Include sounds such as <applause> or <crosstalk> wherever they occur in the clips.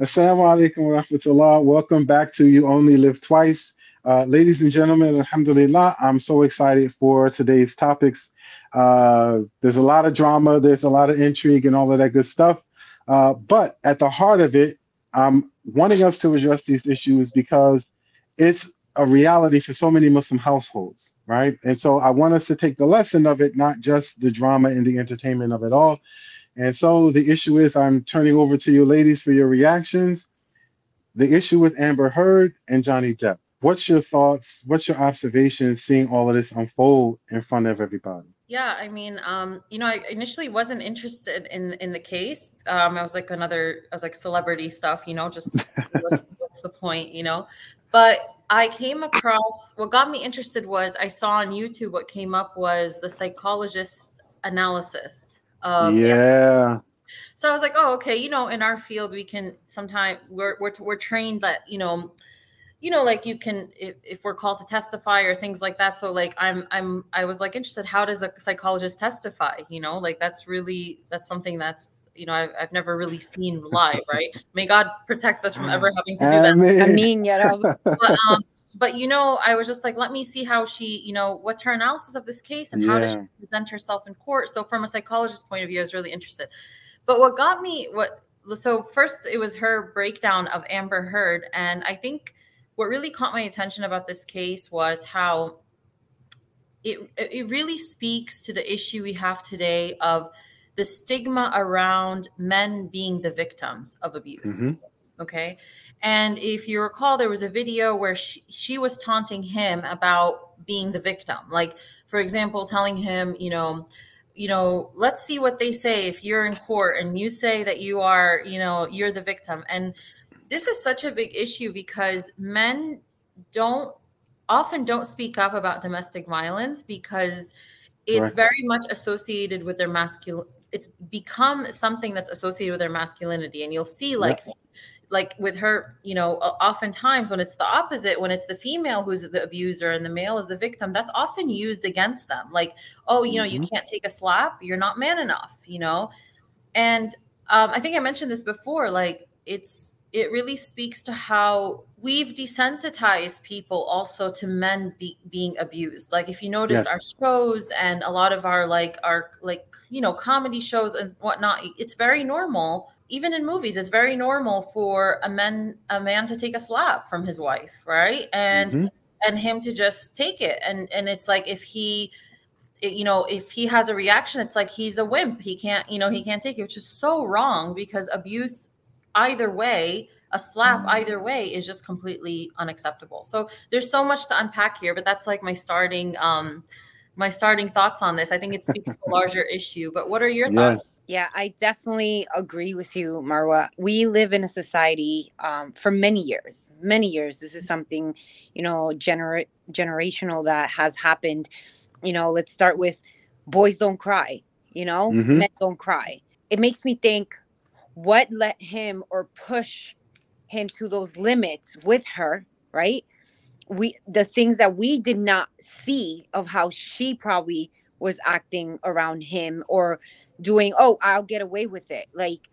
Assalamu alaikum wa rahmatullah. Welcome back to You Only Live Twice. Uh, ladies and gentlemen, alhamdulillah, I'm so excited for today's topics. Uh, there's a lot of drama, there's a lot of intrigue, and all of that good stuff. Uh, but at the heart of it, I'm wanting us to address these issues because it's a reality for so many Muslim households, right? And so I want us to take the lesson of it, not just the drama and the entertainment of it all. And so the issue is I'm turning over to you ladies for your reactions. The issue with Amber Heard and Johnny Depp. What's your thoughts? What's your observations seeing all of this unfold in front of everybody? Yeah, I mean, um, you know, I initially wasn't interested in in the case. Um, I was like another, I was like celebrity stuff, you know, just <laughs> what's the point, you know? But I came across what got me interested was I saw on YouTube what came up was the psychologist analysis. Of, yeah. So I was like, oh, okay, you know, in our field, we can sometimes we're we're we're trained that you know you know like you can if, if we're called to testify or things like that. So like i'm i'm i was like interested how does a psychologist testify? You know like that's really that's something that's you know i've, I've never really seen live right? May god protect us from ever having to do that. I mean, yeah. but, um, but you know i was just like let me see how she you know what's her analysis of this case and how does she present herself in court so from a psychologist's point of view i was really interested but what got me what so first it was her breakdown of amber heard and i think what really caught my attention about this case was how it it really speaks to the issue we have today of the stigma around men being the victims of abuse. Mm-hmm. Okay. And if you recall, there was a video where she, she was taunting him about being the victim. Like, for example, telling him, you know, you know, let's see what they say if you're in court and you say that you are, you know, you're the victim. And this is such a big issue because men don't often don't speak up about domestic violence because it's very much associated with their masculine it's become something that's associated with their masculinity and you'll see like yep. Like with her you know oftentimes when it's the opposite when it's the female who's the abuser and the male is the victim that's often used against them like oh you know mm-hmm. you can't take a slap you're not man enough you know and um, i think i mentioned this before like it's it really speaks to how we've desensitized people also to men be, being abused like if you notice yes. our shows and a lot of our like our like you know comedy shows and whatnot it's very normal even in movies it's very normal for a man a man to take a slap from his wife right and mm-hmm. and him to just take it and and it's like if he you know if he has a reaction it's like he's a wimp he can't you know he can't take it which is so wrong because abuse either way a slap mm-hmm. either way is just completely unacceptable so there's so much to unpack here but that's like my starting um my starting thoughts on this. I think it speaks to a larger <laughs> issue but what are your yes. thoughts? Yeah i definitely agree with you marwa. We live in a society um, for many years many years. This is something you know gener- generational that has happened. You know let's start with boys don't cry you know? Mm-hmm. men don't cry. It makes me think what let him or push him to those limits with her, right? We the things that we did not see of how she probably was acting around him or doing, oh, I'll get away with it. Like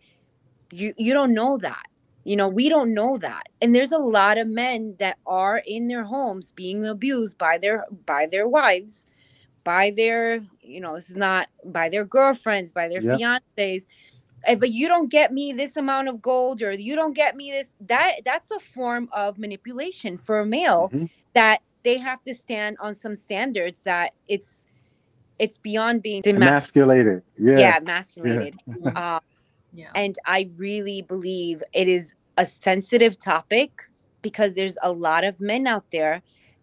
you you don't know that. You know, we don't know that. And there's a lot of men that are in their homes being abused by their by their wives, by their, you know, this is not by their girlfriends, by their yep. fiancés if you don't get me this amount of gold or you don't get me this that that's a form of manipulation for a male mm-hmm. that they have to stand on some standards that it's it's beyond being emasculated yeah yeah emasculated yeah. <laughs> Um, yeah. and i really believe it is a sensitive topic because there's a lot of men out there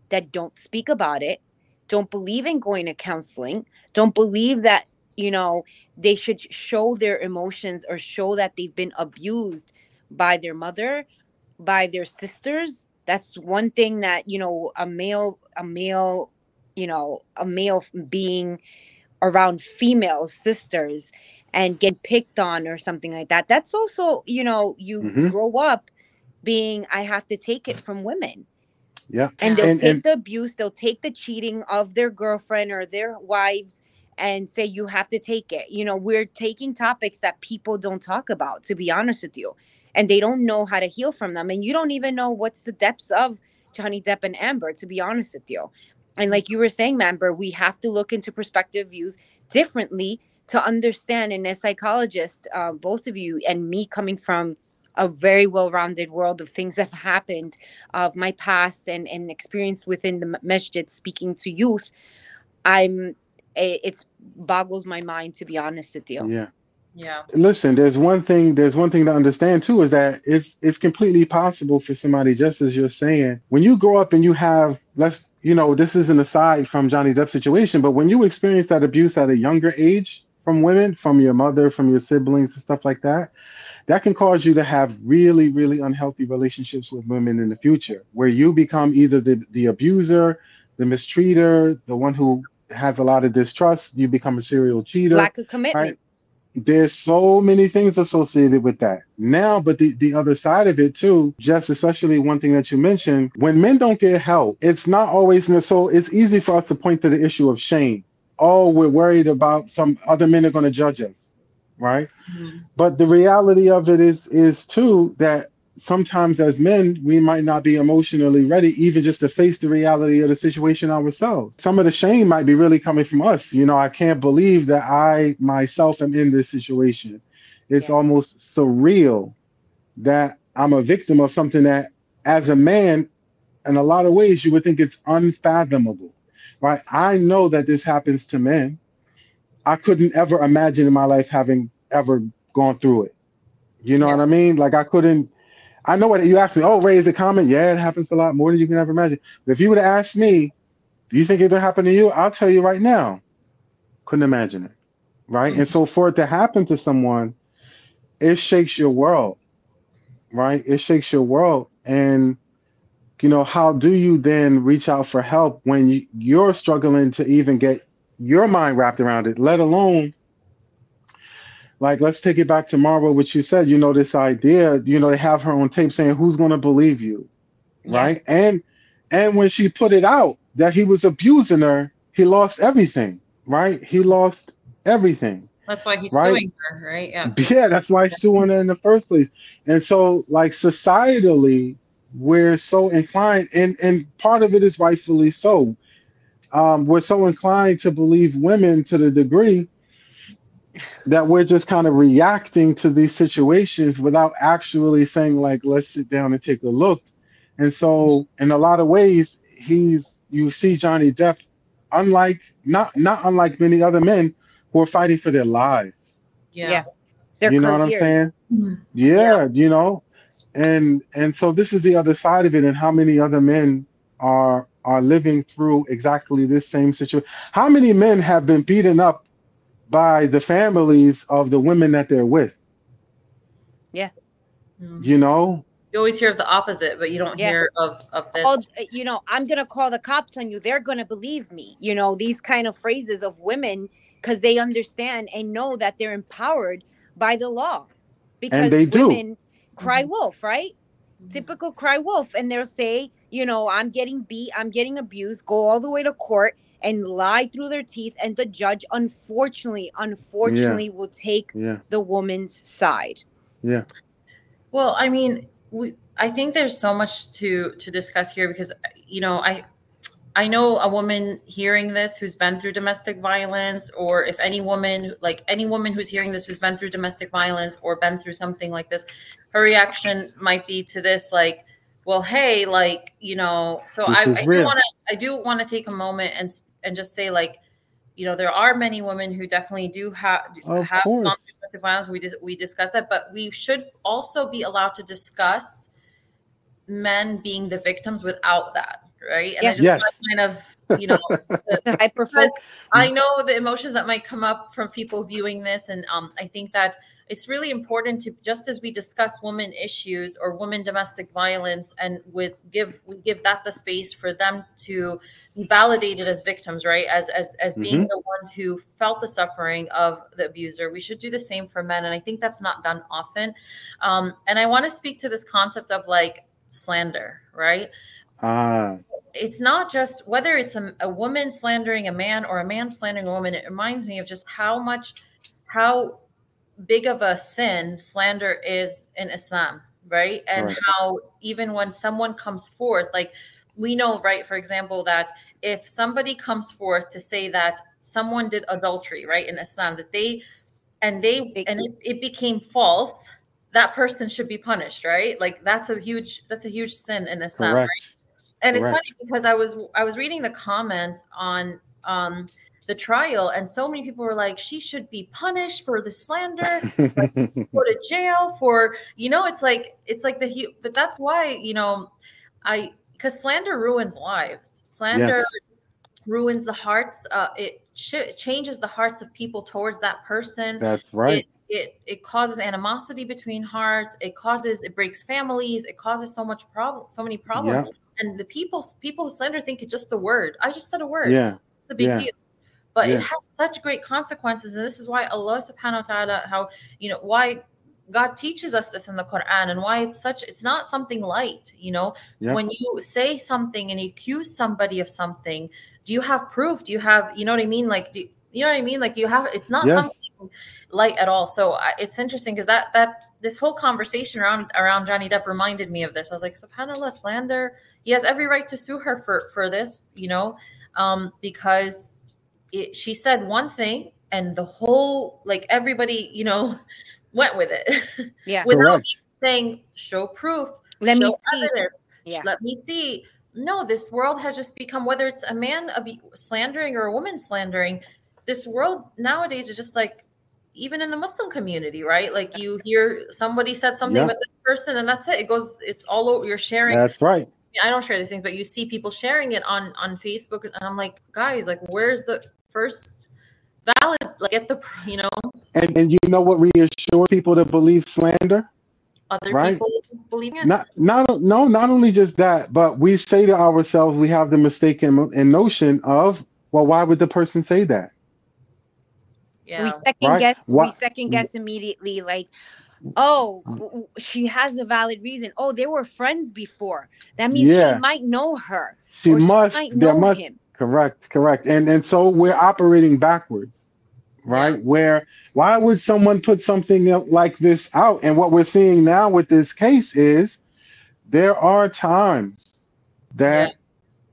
that don't speak about it don't believe in going to counseling don't believe that you know they should show their emotions or show that they've been abused by their mother by their sisters. That's one thing that you know a male a male you know a male being around female sisters and get picked on or something like that. That's also you know you mm-hmm. grow up being i have to take it from women. Yeah. And they'll and, take and- the abuse they'll take the cheating of their girlfriend or their wives and say you have to take it. You know, we're taking topics that people don't talk about, to be honest with you. and they don't know how to heal from them and you don't even know what's the depths of johnny depp and amber to be honest with you and like you were saying amber we have to look into perspective views differently to understand and as psychologist uh, both of you and me coming from a very well-rounded world of things that have happened of my past and, and experience within the masjid speaking to youth i'm it boggles my mind to be honest with you. Yeah. Yeah. Listen there's one thing there's one thing to understand too is that it's it's completely possible for somebody just as you're saying when you grow up and you have let's you know this is an aside from johnny depp situation but when you experience that abuse at a younger age from women from your mother from your siblings and stuff like that that can cause you to have really, really unhealthy relationships with women in the future, where you become either the, the abuser, the mistreater, the one who has a lot of distrust, you become a serial cheater. Lack of commitment. Right? There's so many things associated with that. Now, but the, the other side of it too, just especially one thing that you mentioned, when men don't get help, it's not always so it's easy for us to point to the issue of shame. Oh, we're worried about some other men are going to judge us right? Mm-hmm. But the reality of it is is too that sometimes as men we might not be emotionally ready even just to face the reality of the situation ourselves. Some of the shame might be really coming from us. You know, I can't believe that I myself am in this situation. It's yeah. almost surreal that I'm a victim of something that as a man in a lot of ways you would think it's unfathomable. Right? I know that this happens to men I couldn't ever imagine in my life having ever gone through it. You know yeah. what I mean? Like I couldn't. I know what you asked me. Oh, Ray, is it common? Yeah, it happens a lot more than you can ever imagine. But if you would have asked me, do you think it would happen to you? I'll tell you right now, couldn't imagine it. Right. Mm-hmm. And so for it to happen to someone, it shakes your world. Right. It shakes your world. And you know, how do you then reach out for help when you, you're struggling to even get your mind wrapped around it, let alone like let's take it back to Marwa, which you said, you know, this idea, you know, they have her on tape saying who's gonna believe you. Yeah. Right. And and when she put it out that he was abusing her, he lost everything, right? He lost everything. That's why he's right? suing her, right? Yeah. <laughs> Yeah, that's why he's suing her in the first place. And so, like societally, we're so inclined, and and part of it is rightfully so um, we're so inclined to believe women to the degree that we're just kind of reacting to these situations without actually saying like let's sit down and take a look and so in a lot of ways he's you see johnny depp unlike not not unlike many other men who are fighting for their lives yeah, yeah. you know careers. what i'm saying mm-hmm. yeah, yeah you know and and so this is the other side of it and how many other men are are living through exactly this same situation. How many men have been beaten up by the families of the women that they're with? Yeah. Mm-hmm. You know, you always hear of the opposite, but you don't yeah. hear of, of this. Oh, you know, I'm going to call the cops on you. They're going to believe me. You know, these kind of phrases of women because they understand and know that they're empowered by the law. Because women do. cry mm-hmm. wolf, right? Mm-hmm. Typical cry wolf. And they'll say, you know, I'm getting beat, I'm getting abused, go all the way to court and lie through their teeth. And the judge, unfortunately, unfortunately, yeah. will take yeah. the woman's side. Yeah. Well, I mean, we I think there's so much to to discuss here because you know, I I know a woman hearing this who's been through domestic violence, or if any woman, like any woman who's hearing this who's been through domestic violence or been through something like this, her reaction might be to this like, well, hey, like, you know, so I, I do want to, I do want to take a moment and and just say, like, you know, there are many women who definitely do have of have domestic violence. We just we discuss that, but we should also be allowed to discuss men being the victims without that, right? And yes. I just yes. kind of, you know, <laughs> the, I prefer. I know the emotions that might come up from people viewing this, and um, I think that it's really important to just as we discuss women issues or women domestic violence and with give we give that the space for them to be validated as victims right as as as being mm-hmm. the ones who felt the suffering of the abuser we should do the same for men and i think that's not done often um, and i want to speak to this concept of like slander right uh. it's not just whether it's a, a woman slandering a man or a man slandering a woman it reminds me of just how much how big of a sin slander is in Islam, right? And right. how even when someone comes forth, like we know, right, for example, that if somebody comes forth to say that someone did adultery, right, in Islam, that they and they and it, it became false, that person should be punished, right? Like that's a huge that's a huge sin in Islam, Correct. right? And it's funny because I was I was reading the comments on um the trial and so many people were like she should be punished for the slander. Like, go to <laughs> jail for you know it's like it's like the but that's why you know i because slander ruins lives. Slander yes. ruins the hearts uh it ch- changes the hearts of people towards that person. That's right. It, it it causes animosity between hearts. It causes it breaks families. It causes so much problem so many problems yeah. And the people people who slander think it's just the word. I just said a word. Yeah. It's a big yeah. deal. But yeah. it has such great consequences and this is why allah subhanahu wa ta'ala how you know why god teaches us this in the quran and why it's such it's not something light you know? When you say something and you accuse somebody of something do you have proof? Do you have you know what i mean? Like do you know what i mean? Like you have it's not yes. something light at all. So it's interesting because that that this whole conversation around around johnny depp reminded me of this. I was like subhanallah slander he has every right to sue her for for this you know um because it, she said one thing and the whole like everybody you know <laughs> went with it. <laughs> Yeah. Without Correct. saying show proof let show me see. evidence, yeah. let me see. No this world has just become whether it's a man slandering or a woman slandering this world nowadays is just like even in the muslim community right? Like you hear somebody said something yeah. about this person and that's it. It goes it's all over you're sharing that's right I don't share these things, but you see people sharing it on on Facebook, and I'm like, guys, like, where's the first valid like get the you know? And, and you know what reassures people to believe slander? Other right? people believing it. Not not no not only just that but we say to ourselves we have the mistaken and notion of well why would the person say that? Yeah. We second right? guess we second guess immediately like oh mm. she has a valid reason oh they were friends before that means yeah. she might know her she must she there must him. Correct, correct. And and so we're operating backwards, right? Where why would someone put something like this out? And what we're seeing now with this case is there are times that yeah.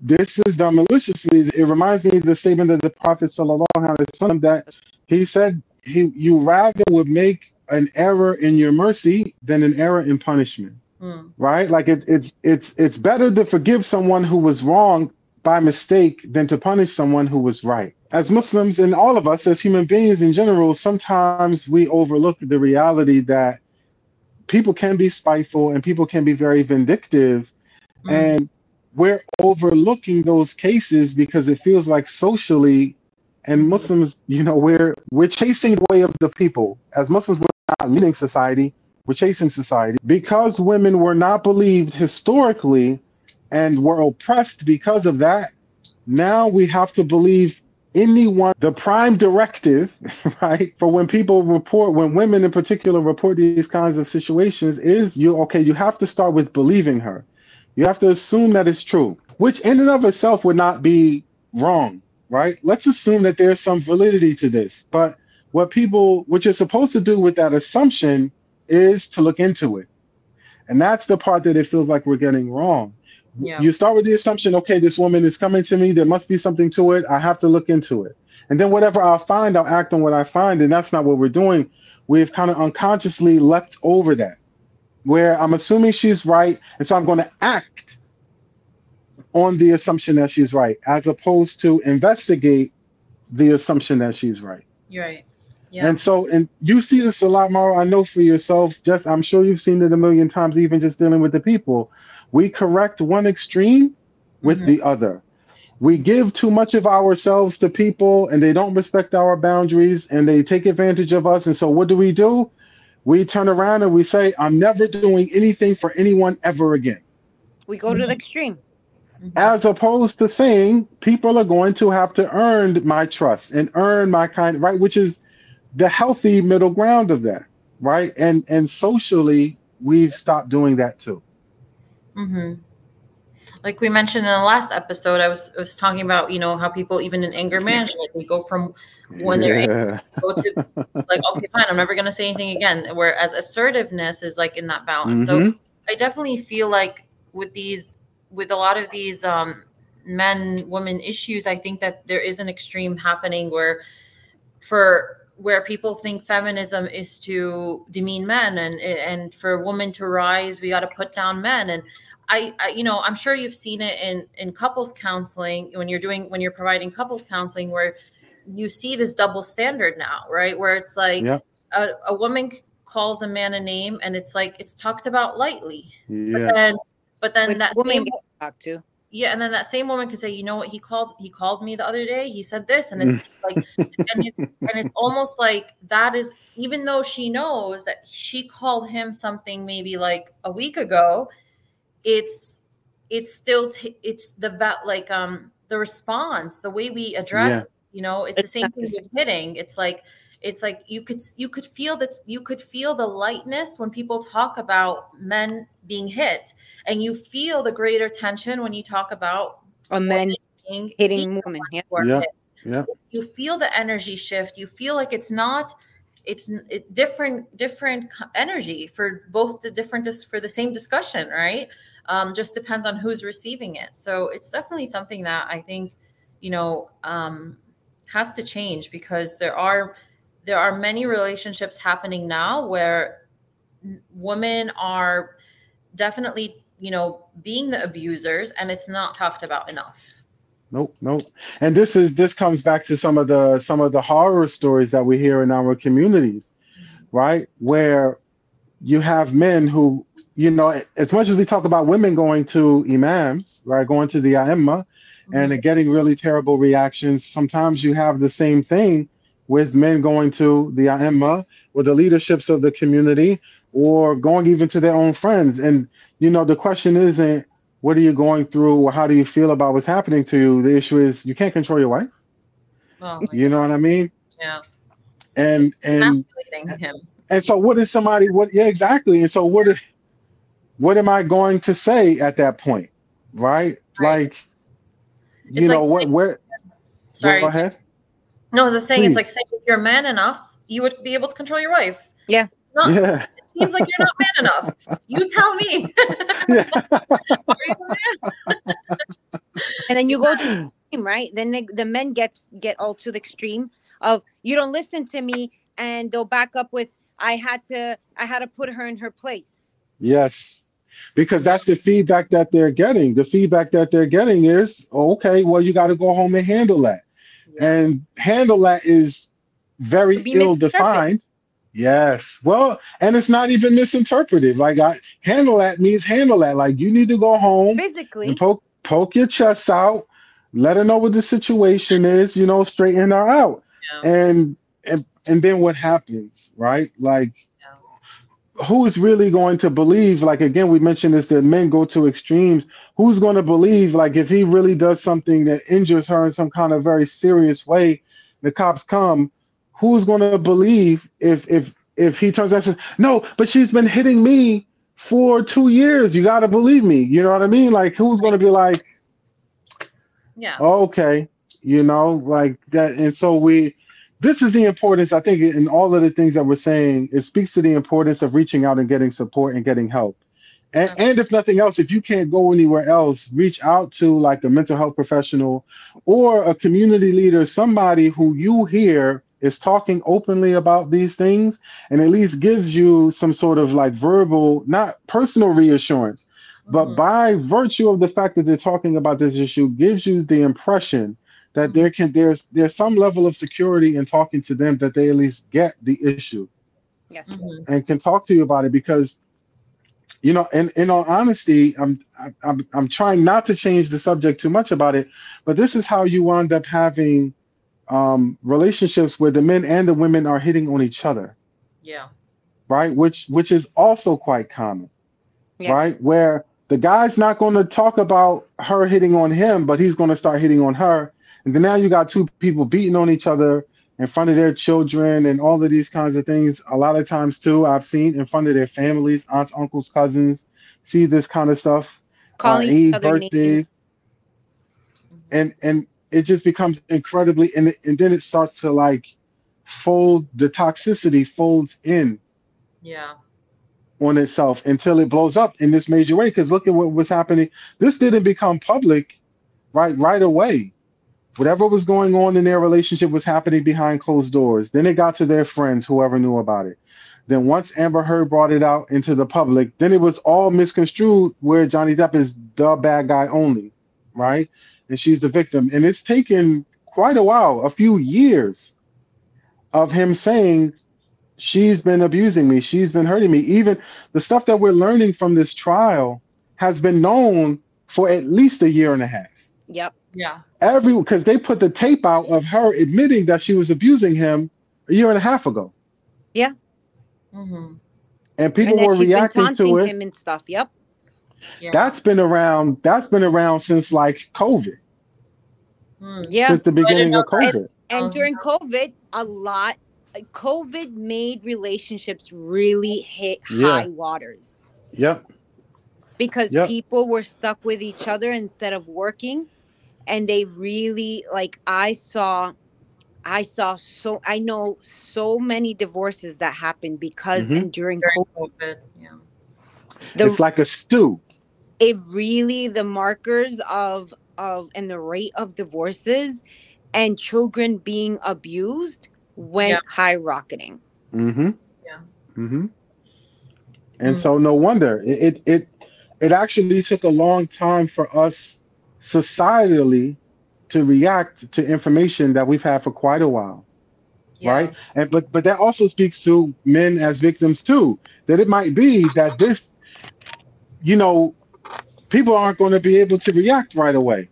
this is done maliciously. It reminds me of the statement that the Prophet sallallahu alaihi wasallam that he said he you rather would make an error in your mercy than an error in punishment. Mm. Right? Like it's it's it's it's better to forgive someone who was wrong by mistake than to punish someone who was right. As Muslims and all of us as human beings in general, sometimes we overlook the reality that people can be spiteful and people can be very vindictive. Mm. And we're overlooking those cases because it feels like socially and Muslims, you know, we're we're chasing the way of the people. As Muslims, we're not leading society, we're chasing society. Because women were not believed historically and we're oppressed because of that. Now we have to believe anyone, the prime directive, <laughs> right, for when people report, when women in particular report these kinds of situations, is you okay, you have to start with believing her. You have to assume that it's true, which in and of itself would not be wrong, right? Let's assume that there's some validity to this. But what people, what you're supposed to do with that assumption is to look into it. And that's the part that it feels like we're getting wrong yeah. You start with the assumption, okay, this woman is coming to me. There must be something to it. I have to look into it. And then whatever I'll find, I'll act on what I find. And that's not what we're doing. We've kind of unconsciously leapt over that, where I'm assuming she's right. And so I'm going to act on the assumption that she's right, as opposed to investigate the assumption that she's right. You're right. Yeah. And so, and you see this a lot more. I know for yourself. Just, I'm sure you've seen it a million times, even just dealing with the people we correct one extreme with mm-hmm. the other. We give too much of ourselves to people and they don't respect our boundaries and they take advantage of us. And so, what do we do? We turn around and we say, I'm never doing anything for anyone ever again. We go to the extreme. Mm-hmm. As opposed to saying, people are going to have to earn my trust and earn my kind, right? Which is the healthy middle ground of that, right? And and socially, we've stopped doing that too. Mm-hmm. like we mentioned in the last episode, I was I was talking about you know how people even in anger management they go from when they're angry, go to like okay fine I'm never gonna say anything again. Whereas assertiveness is like in that balance. Mm-hmm. So I definitely feel like with these with a lot of these um, men women issues, I think that there is an extreme happening where for where people think feminism is to demean men and and for a woman to rise we got to put down men and I, I, you know i'm sure you've seen it in in couples counseling when you're doing when you're providing couples counseling where you see this double standard now right where it's like yeah. a, a woman calls a man a name and it's like it's talked about lightly yeah. but then but then that woman same, gets talked to yeah and then that same woman can say you know what? He called he called me the other day. He said this and it's like and it's and it's almost like that is even though she knows that she called him something maybe like a week ago it's it's still t- it's the like um the response the way we address yeah. you know it's, it's the same thing with hitting it's like it's like you could you could feel that you could feel the lightness when people talk about men being hit. And you feel the greater tension when you talk about a man hitting women yeah. yeah. yeah. You feel the energy shift. You feel like it's not it's it, different different energy for both the different for the same discussion right? Um, just depends on who's receiving it. So it's definitely something that i think you know um, has to change because there are there are many relationships happening now where women are definitely you know being the abusers and it's not talked about enough. Nope nope. And this is this comes back to some of the some of the horror stories that we hear in our communities right? Where you have men who you know as much as we talk about women going to imams right going to the imam mm-hmm. and getting really terrible reactions sometimes you have the same thing with men going to the imam or the leaderships of the community or going even to their own friends. And, you know, the question isn't what are you going through or how do you feel about what's happening to you? The issue is you can't control your wife. Oh you know what I mean? Yeah. And and him. and so what is somebody what yeah exactly and so what what am I going to say at that point? Right? right. Like you it's know like what where sorry go ahead no, as I was saying, Please. it's like saying if you're man enough, you would be able to control your wife. Yeah. Not, yeah. It seems like you're not man enough. You tell me. <laughs> and then you go to the extreme, right? Then they, the men gets get all to the extreme of you don't listen to me, and they'll back up with I had to I had to put her in her place. Yes because that's the feedback that they're getting. The feedback that they're getting is, okay, well, you got to go home and handle that and handle that is very ill defined. Yes. Well, and it's not even misinterpreted. Like I handle that means handle that. Like you need to go home physically poke poke your chest out, let her know what the situation is, you know, straighten her out. Yeah. And and and then what happens, right? Like who's really going to believe like again we mentioned this that men go to extremes. Who's going to believe like if he really does something that injures her in some kind of very serious way the cops come who's going to believe if if if he turns out and says no but she's been hitting me for two years. You got to believe me. You know what i mean? Like who's going to be like yeah. Okay you know like that. And so we this is the importance i think in all of the things that we're saying it speaks to the importance of reaching out and getting support and getting help and, and if nothing else if you can't go anywhere else reach out to like a mental health professional or a community leader somebody who you hear is talking openly about these things and at least gives you some sort of like verbal not personal reassurance but mm-hmm. by virtue of the fact that they're talking about this issue gives you the impression that there can there's there's some level of security in talking to them that they at least get the issue. Yes. Mm-hmm. and can talk to you about it because you know in, in all honesty I'm, I'm i'm trying not to change the subject too much about it but this is how you wind up having um, relationships where the men and the women are hitting on each other. Yeah. Right? Which which is also quite common. Yeah. right? Where the guy's not going to talk about her hitting on him but he's going to start hitting on her and then now you got two people beating on each other in front of their children and all of these kinds of things. A lot of times too, I've seen in front of their families, aunts, uncles, cousins, see this kind of stuff. calling uh, each other birthdays, names. and and it just becomes incredibly, and and then it starts to like fold the toxicity folds in Yeah. on itself until it blows up in this major way. Because look at what was happening. This didn't become public right right away. Whatever was going on in their relationship was happening behind closed doors. Then it got to their friends, whoever knew about it. Then once Amber Heard brought it out into the public, then it was all misconstrued where Johnny Depp is the bad guy only, right? And she's the victim. And it's taken quite a while, a few years of him saying she's been abusing me, she's been hurting me. Even the stuff that we're learning from this trial has been known for at least a year and a half. Yep. Yeah. Every because they put the tape out of her admitting that she was abusing him a year and a half ago, hmm and people and were she's been reacting taunting to it. him and stuff. Yep. Yeah. That's been around. That's been around since like COVID, Mm. Yeah. since the beginning of know that. COVID. And Um, during COVID, a lot, COVID made relationships really hit Yeah. high waters Yep. because Yep. people were stuck with each other instead of working. And they really, like, I saw, I saw so, I know so many divorces that happened because Mhm. and during During COVID, COVID. Yeah. the, it's like a stew. it really, the markers of, of, and the rate of divorces and children being abused went Yeah. high rocketing. Mm-hmm. Yeah. Mm-hmm. And Mm. so no wonder it, it it it actually took a long time for us societally to react to information that we've had for quite a while. Yeah. right and but but that also speaks to men as victims too that it might be that this you know people aren't going to be able to react right away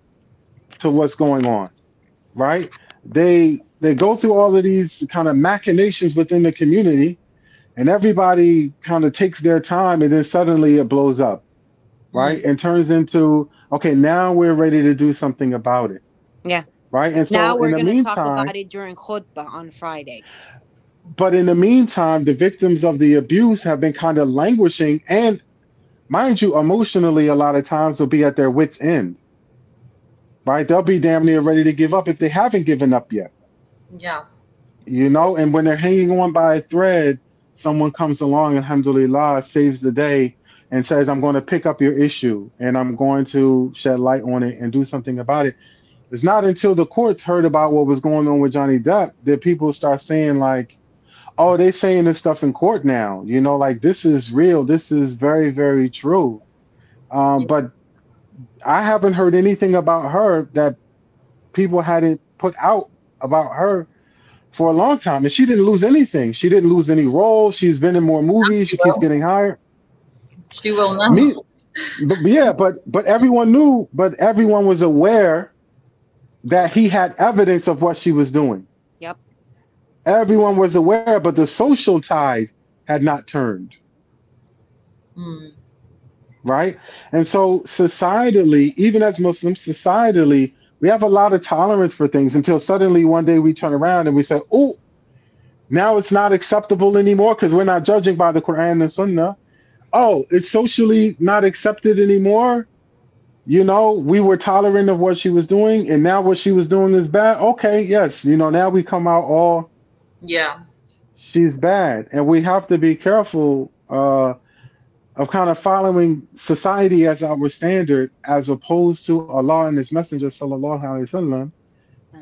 to what's going on right they they go through all of these kind of machinations within the community and everybody kind of takes their time and then suddenly it blows up mm-hmm. right and turns into okay now we're ready to do something about it Yeah. right and so now we're going to talk about it during khutbah on Friday. but in the meantime, the victims of the abuse have been kind of languishing, and mind you, emotionally, a lot of times will be at their wits' end. Right? They'll be damn near ready to give up if they haven't given up yet. Yeah. You know, and when they're hanging on by a thread, someone comes along, alhamdulillah, saves the day and says, I'm going to pick up your issue and I'm going to shed light on it and do something about it. It's not until the courts heard about what was going on with Johnny Depp that people start saying, like, oh, they're saying this stuff in court now. You know, like this is real. This is very, very true. Um, But I haven't heard anything about her that people hadn't put out about her for a long time. And she didn't lose anything. She didn't lose any roles. She's been in more movies. She keeps getting hired. She will not. Me, but but yeah, but but everyone knew, but everyone was aware that he had evidence of what she was doing. Yep. Everyone was aware, but the social tide had not turned, Mm. right? And so societally, even as Muslims, societally, we have a lot of tolerance for things until suddenly one day we turn around and we say, "Oh, now it's not acceptable anymore because we're not judging by the Quran and Sunnah." Oh, it's socially not accepted anymore. You know, we were tolerant of what she was doing, and now what she was doing is bad. Okay, yes, you know, now we come out all Yeah. she's bad, and we have to be careful uh, of kind of following society as our standard, as opposed to Allah and His Messenger sallallahu alaihi wasallam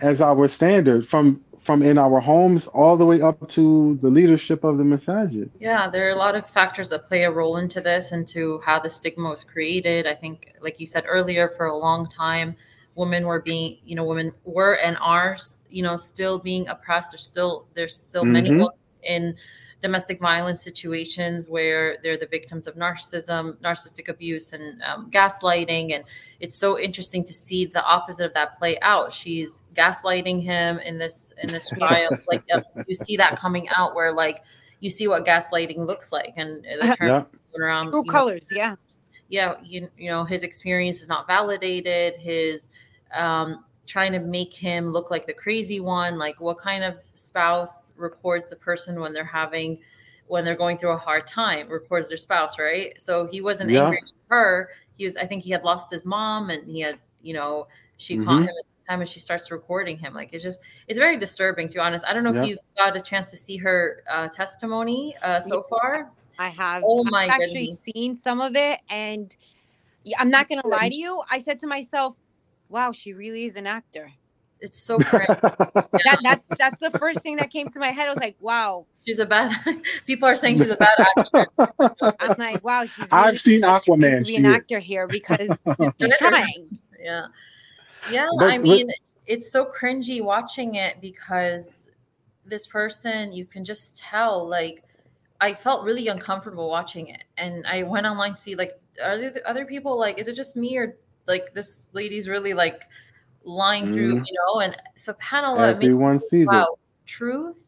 as our standard from from in our homes all the way up to the leadership of the masajid. Yeah, there are a lot of factors that play a role into this, into how the stigma was created. I think, like you said earlier, for a long time, women were being, you know, women were and are, you know, still being oppressed. There's still there's still many Mhm. women in domestic violence situations where they're the victims of narcissism, narcissistic abuse, and um, gaslighting. And it's so interesting to see the opposite of that play out. She's gaslighting him in this in this trial. <laughs> like uh, you see that coming out where like you see what gaslighting looks like and the term Yeah. around True you know, colors, yeah. yeah you, you know his experience is not validated his um trying to make him look like the crazy one like what kind of spouse records a person when they're having when they're going through a hard time records their spouse right so he wasn't Yeah. angry with her he was i think he had lost his mom and he had you know she Mhm. caught him at the time and she starts recording him like it's just it's very disturbing to be honest i don't know Yep. if you got a chance to see her uh, testimony uh, so far I have Oh my god. I've my actually goodness. seen some of it and I'm not gonna lie to you. I said to myself, wow, she really is an actor. it's so cringe. <laughs> That that's that's the first thing that came to my head. I was like, wow. she's a bad <laughs> people are saying she's a bad actress <laughs> I'm like, wow, she's really I've seen Aquaman. to be an is. actor here because It's she's better. trying. yeah yeah But- i but- mean it's so cringy watching it because this person you can just tell like i felt really uncomfortable watching it and i went online to see like are there other people like is it just me or like this lady's really like lying through Mhm. you know and so Pamela made Everyone sees it. wow truth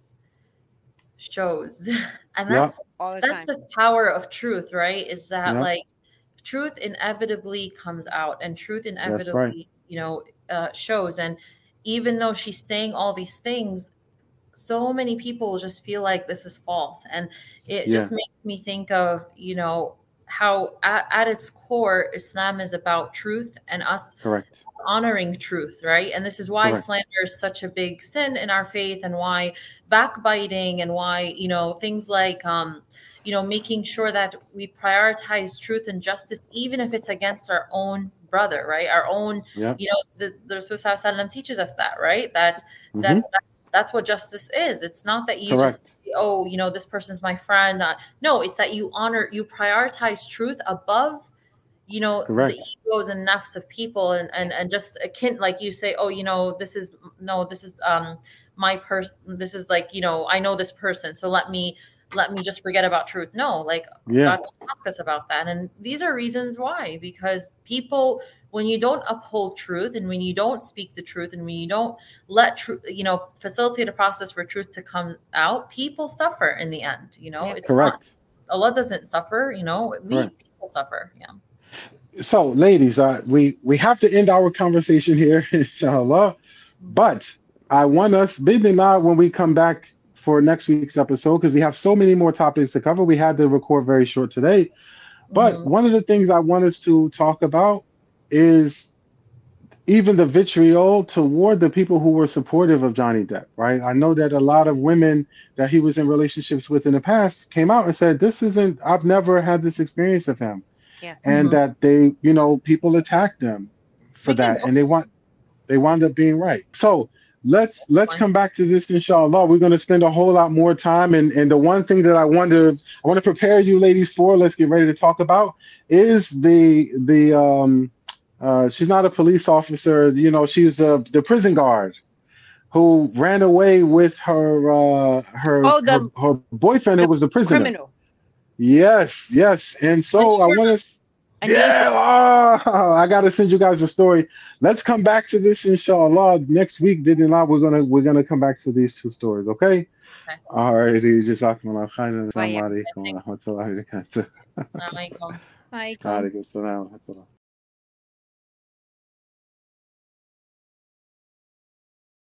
shows <laughs> and Yep. that's all the that's time. the power of truth right is that Yep. like truth inevitably comes out and truth inevitably you know uh, shows and even though she's saying all these things so many people just feel like this is false and it Yeah. just makes me think of you know how at, at its core islam is about truth and us Correct. honoring truth, right? And this is why Correct. slander is such a big sin in our faith and why backbiting and why, you know, things like um, you know, making sure that we prioritize truth and justice, even if it's against our own brother, right? Our own, Yep. you know, the, the Rasul Sallallahu Alaihi Wasallam teaches us that, right? That Mhm. that's, that's that's what justice is. It's not that you just oh, you know, this person's my friend. Uh, no, it's that you honor, you prioritize truth above, you know, Correct. the egos and nafs of people, and and and just akin, like you say, oh, you know, this is no, this is um my person. This is like you know, I know this person, so let me let me just forget about truth. No, like Yeah. God's ask us about that. And these are reasons why, because people, when you don't uphold truth and when you don't speak the truth and when you don't let truth, you know, facilitate a process for truth to come out, people suffer in the end. You know, Yeah. it's not- Correct. Allah doesn't suffer, you know, we Right. people suffer. Yeah. So, ladies, uh, we we have to end our conversation here, <laughs> inshallah. But I want us, bidnillah, when we come back for next week's episode, because we have so many more topics to cover. We had to record very short today. But Mhm. one of the things I want us to talk about is even the vitriol toward the people who were supportive of Johnny Depp, right? I know that a lot of women that he was in relationships with in the past came out and said, This isn't, I've never had this experience of him. Yeah. And Mhm. that they, you know, people attacked them for We can that. And they want, they wound up being right. So let's let's Fine. come back to this inshallah we're going to spend a whole lot more time and and the one thing that i want to i want to prepare you ladies for let's get ready to talk about is the the um uh she's not a police officer you know she's uh, the prison guard who ran away with her uh her Oh, the- her, her boyfriend who was a prisoner Criminal. yes yes and so i want to yeah, oh, I gotta send you guys a story. Let's come back to this inshallah next week. Didn't. We're gonna we're gonna come back to these two stories. Okay. Okay. All righty. Jazakumullah khairan. Bye, Assalamu alaikum wa rahmatullahi wa barakatuh. Assalamu alaikum. Like, <laughs> Alaikum assalam wa rahmatullah.